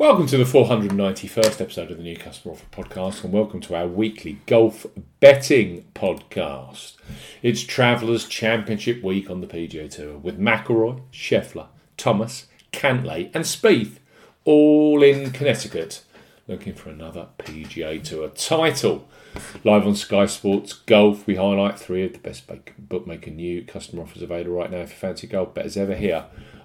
Welcome to the 491st episode of the New Customer Offer Podcast, and welcome to our weekly golf betting podcast. It's Travellers Championship week on the PGA Tour with McIlroy, Scheffler, Thomas, Cantlay, and Spieth all in Connecticut looking for another PGA Tour title. Live on Sky Sports Golf, we highlight three of the best bookmaker new customer offers available right now for fancy golf bettors ever here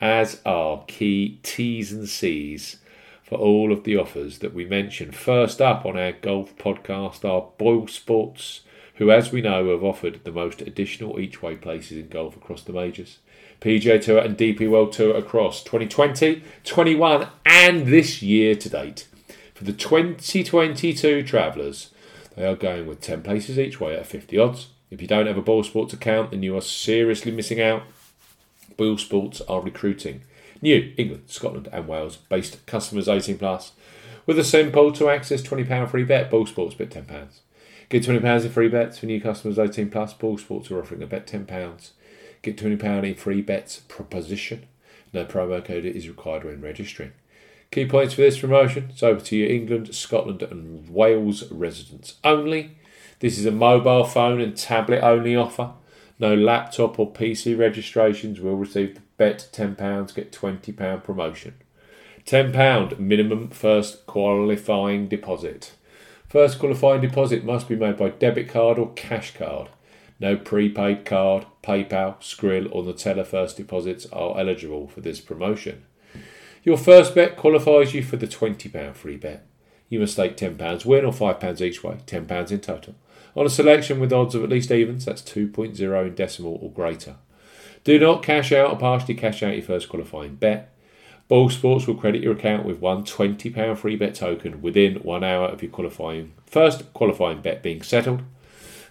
as are key T's and C's for all of the offers that we mentioned. First up on our golf podcast are Boyle Sports, who, as we know, have offered the most additional each way places in golf across the majors. PGA Tour and DP World Tour across 2020, 21, and this year to date. For the 2022 travellers, they are going with 10 places each way at 50 odds. If you don't have a Boyle Sports account, then you are seriously missing out. Boyle Sports are recruiting new England, Scotland, and Wales based customers 18 plus with a simple to access £20 free bet. Boyle Sports bet £10. Get £20 in free bets for new customers 18 plus. Boyle Sports are offering a bet £10. Get £20 in free bets proposition. No promo code is required when registering. Key points for this promotion it's over to your England, Scotland, and Wales residents only. This is a mobile phone and tablet only offer. No laptop or PC registrations will receive the bet £10, get £20 promotion. £10 minimum first qualifying deposit. First qualifying deposit must be made by debit card or cash card. No prepaid card, PayPal, Skrill, or Neteller first deposits are eligible for this promotion. Your first bet qualifies you for the £20 free bet. You must stake £10 win or £5 each way, £10 in total on a selection with odds of at least evens, that's 2.0 in decimal or greater. Do not cash out or partially cash out your first qualifying bet. Boyle Sports will credit your account with one £20 free bet token within one hour of your qualifying first qualifying bet being settled.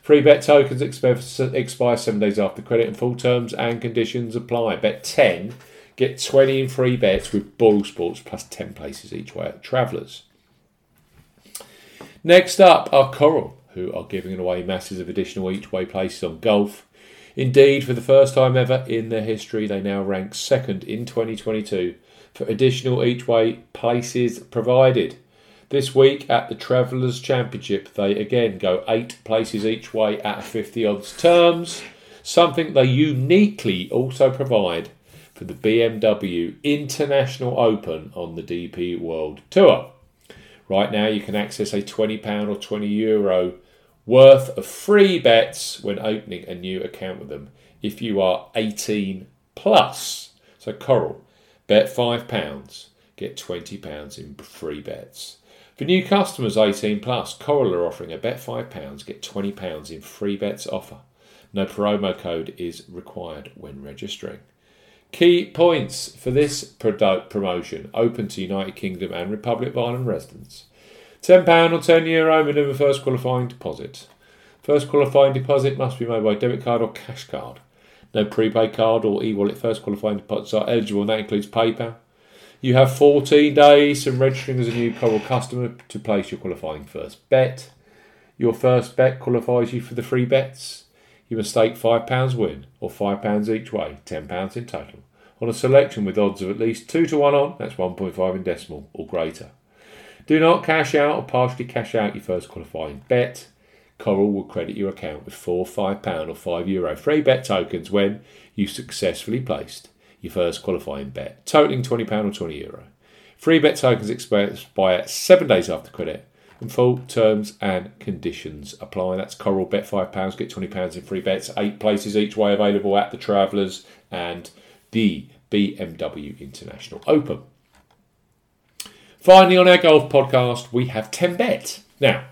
Free bet tokens expire seven days after credit, and full terms and conditions apply. Bet 10, get 20 in free bets with Boyle Sports plus 10 places each way at Travellers. Next up are Coral who are giving away masses of additional each way places on golf. Indeed, for the first time ever in their history, they now rank second in 2022 for additional each way places provided. This week at the Travellers Championship, they again go eight places each way at 50 odds terms, something they uniquely also provide for the BMW International Open on the DP World Tour. Right now, you can access a £20 or €20 Euro worth of free bets when opening a new account with them if you are 18 plus. So, Coral, bet £5, get £20 in free bets. For new customers 18 plus, Coral are offering a bet £5, get £20 in free bets offer. No promo code is required when registering. Key points for this promotion open to United Kingdom and Republic of Ireland residents. £10 or €10 Euro minimum first qualifying deposit. First qualifying deposit must be made by debit card or cash card. No prepaid card or e wallet first qualifying deposits are eligible, and that includes PayPal. You have 14 days from registering as a new Coral customer to place your qualifying first bet. Your first bet qualifies you for the free bets. You must stake £5 win or £5 each way, £10 in total, on a selection with odds of at least 2 to 1 on, that's 1.5 in decimal, or greater. Do not cash out or partially cash out your first qualifying bet. Coral will credit your account with four, five pound or five euro free bet tokens when you successfully placed your first qualifying bet, totaling twenty pound or twenty euro. Free bet tokens expire seven days after credit, and full terms and conditions apply. That's Coral bet five pounds, get twenty pounds in free bets. Eight places each way available at the Travellers and the BMW International Open. Finally, on our golf podcast, we have 10 bet. Now,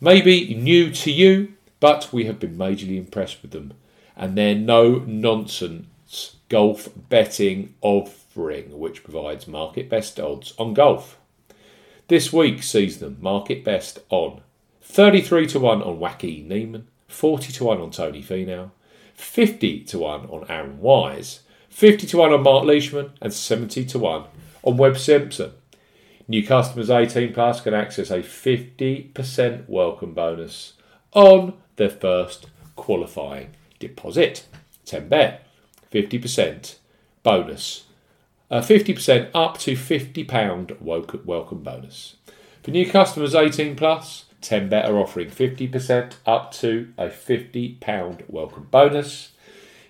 maybe new to you, but we have been majorly impressed with them. And their no nonsense golf betting offering, which provides market best odds on golf. This week sees them market best on 33 to 1 on Joaquin Niemann, 40 to 1 on Tony Finau, 50 to 1 on Aaron Wise, 50 to 1 on Mark Leishman, and 70 to 1 on Webb Simpson. New customers 18 plus can access a 50% welcome bonus on their first qualifying deposit. 10 bet, 50% bonus. Uh, 50% up to £50 welcome bonus. For new customers 18 plus, 10 bet are offering 50% up to a £50 welcome bonus.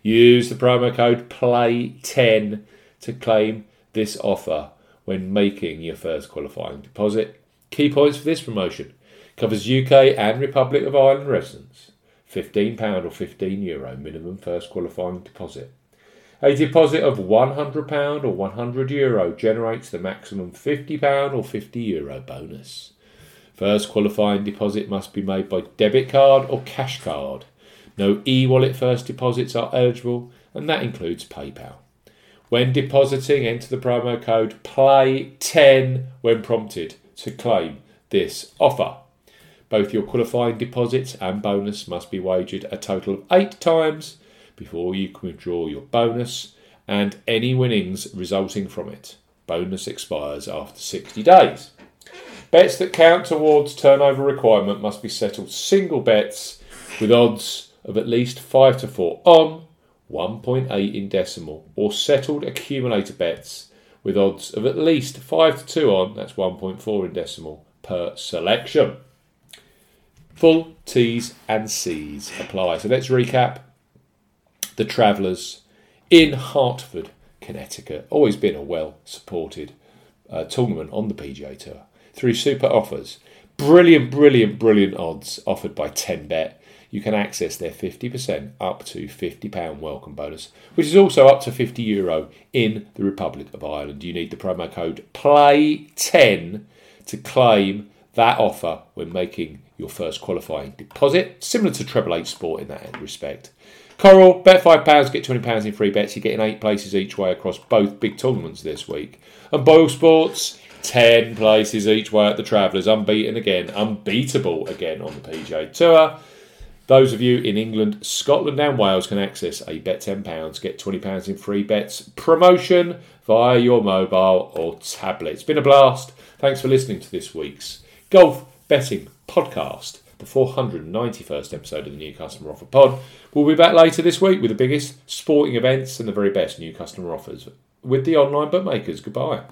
Use the promo code PLAY10 to claim this offer when making your first qualifying deposit. Key points for this promotion covers UK and Republic of Ireland residents. £15 or 15 euro minimum first qualifying deposit. A deposit of £100 or 100 euro generates the maximum £50 or 50 euro bonus. First qualifying deposit must be made by debit card or cash card. No e wallet first deposits are eligible, and that includes PayPal. When depositing, enter the promo code PLAY10 when prompted to claim this offer. Both your qualifying deposits and bonus must be wagered a total of eight times before you can withdraw your bonus and any winnings resulting from it. Bonus expires after 60 days. Bets that count towards turnover requirement must be settled single bets with odds of at least 5 to 4 on 1.8 in decimal or settled accumulator bets with odds of at least 5 to 2 on that's 1.4 in decimal per selection. Full T's and C's apply. So let's recap. The Travellers in Hartford, Connecticut. Always been a well supported uh, tournament on the PGA Tour through super offers. Brilliant, brilliant, brilliant odds offered by 10bet. You can access their 50% up to £50 welcome bonus, which is also up to 50 euro in the Republic of Ireland. You need the promo code PLAY10 to claim that offer when making your first qualifying deposit, similar to Treble Eight Sport in that respect. Coral, bet £5, get £20 in free bets. You're getting eight places each way across both big tournaments this week. And Boyle Sports, 10 places each way at the Travellers, unbeaten again, unbeatable again on the PGA Tour. Those of you in England, Scotland, and Wales can access a bet £10, get £20 in free bets promotion via your mobile or tablet. It's been a blast. Thanks for listening to this week's Golf Betting Podcast, the 491st episode of the New Customer Offer Pod. We'll be back later this week with the biggest sporting events and the very best new customer offers with the online bookmakers. Goodbye.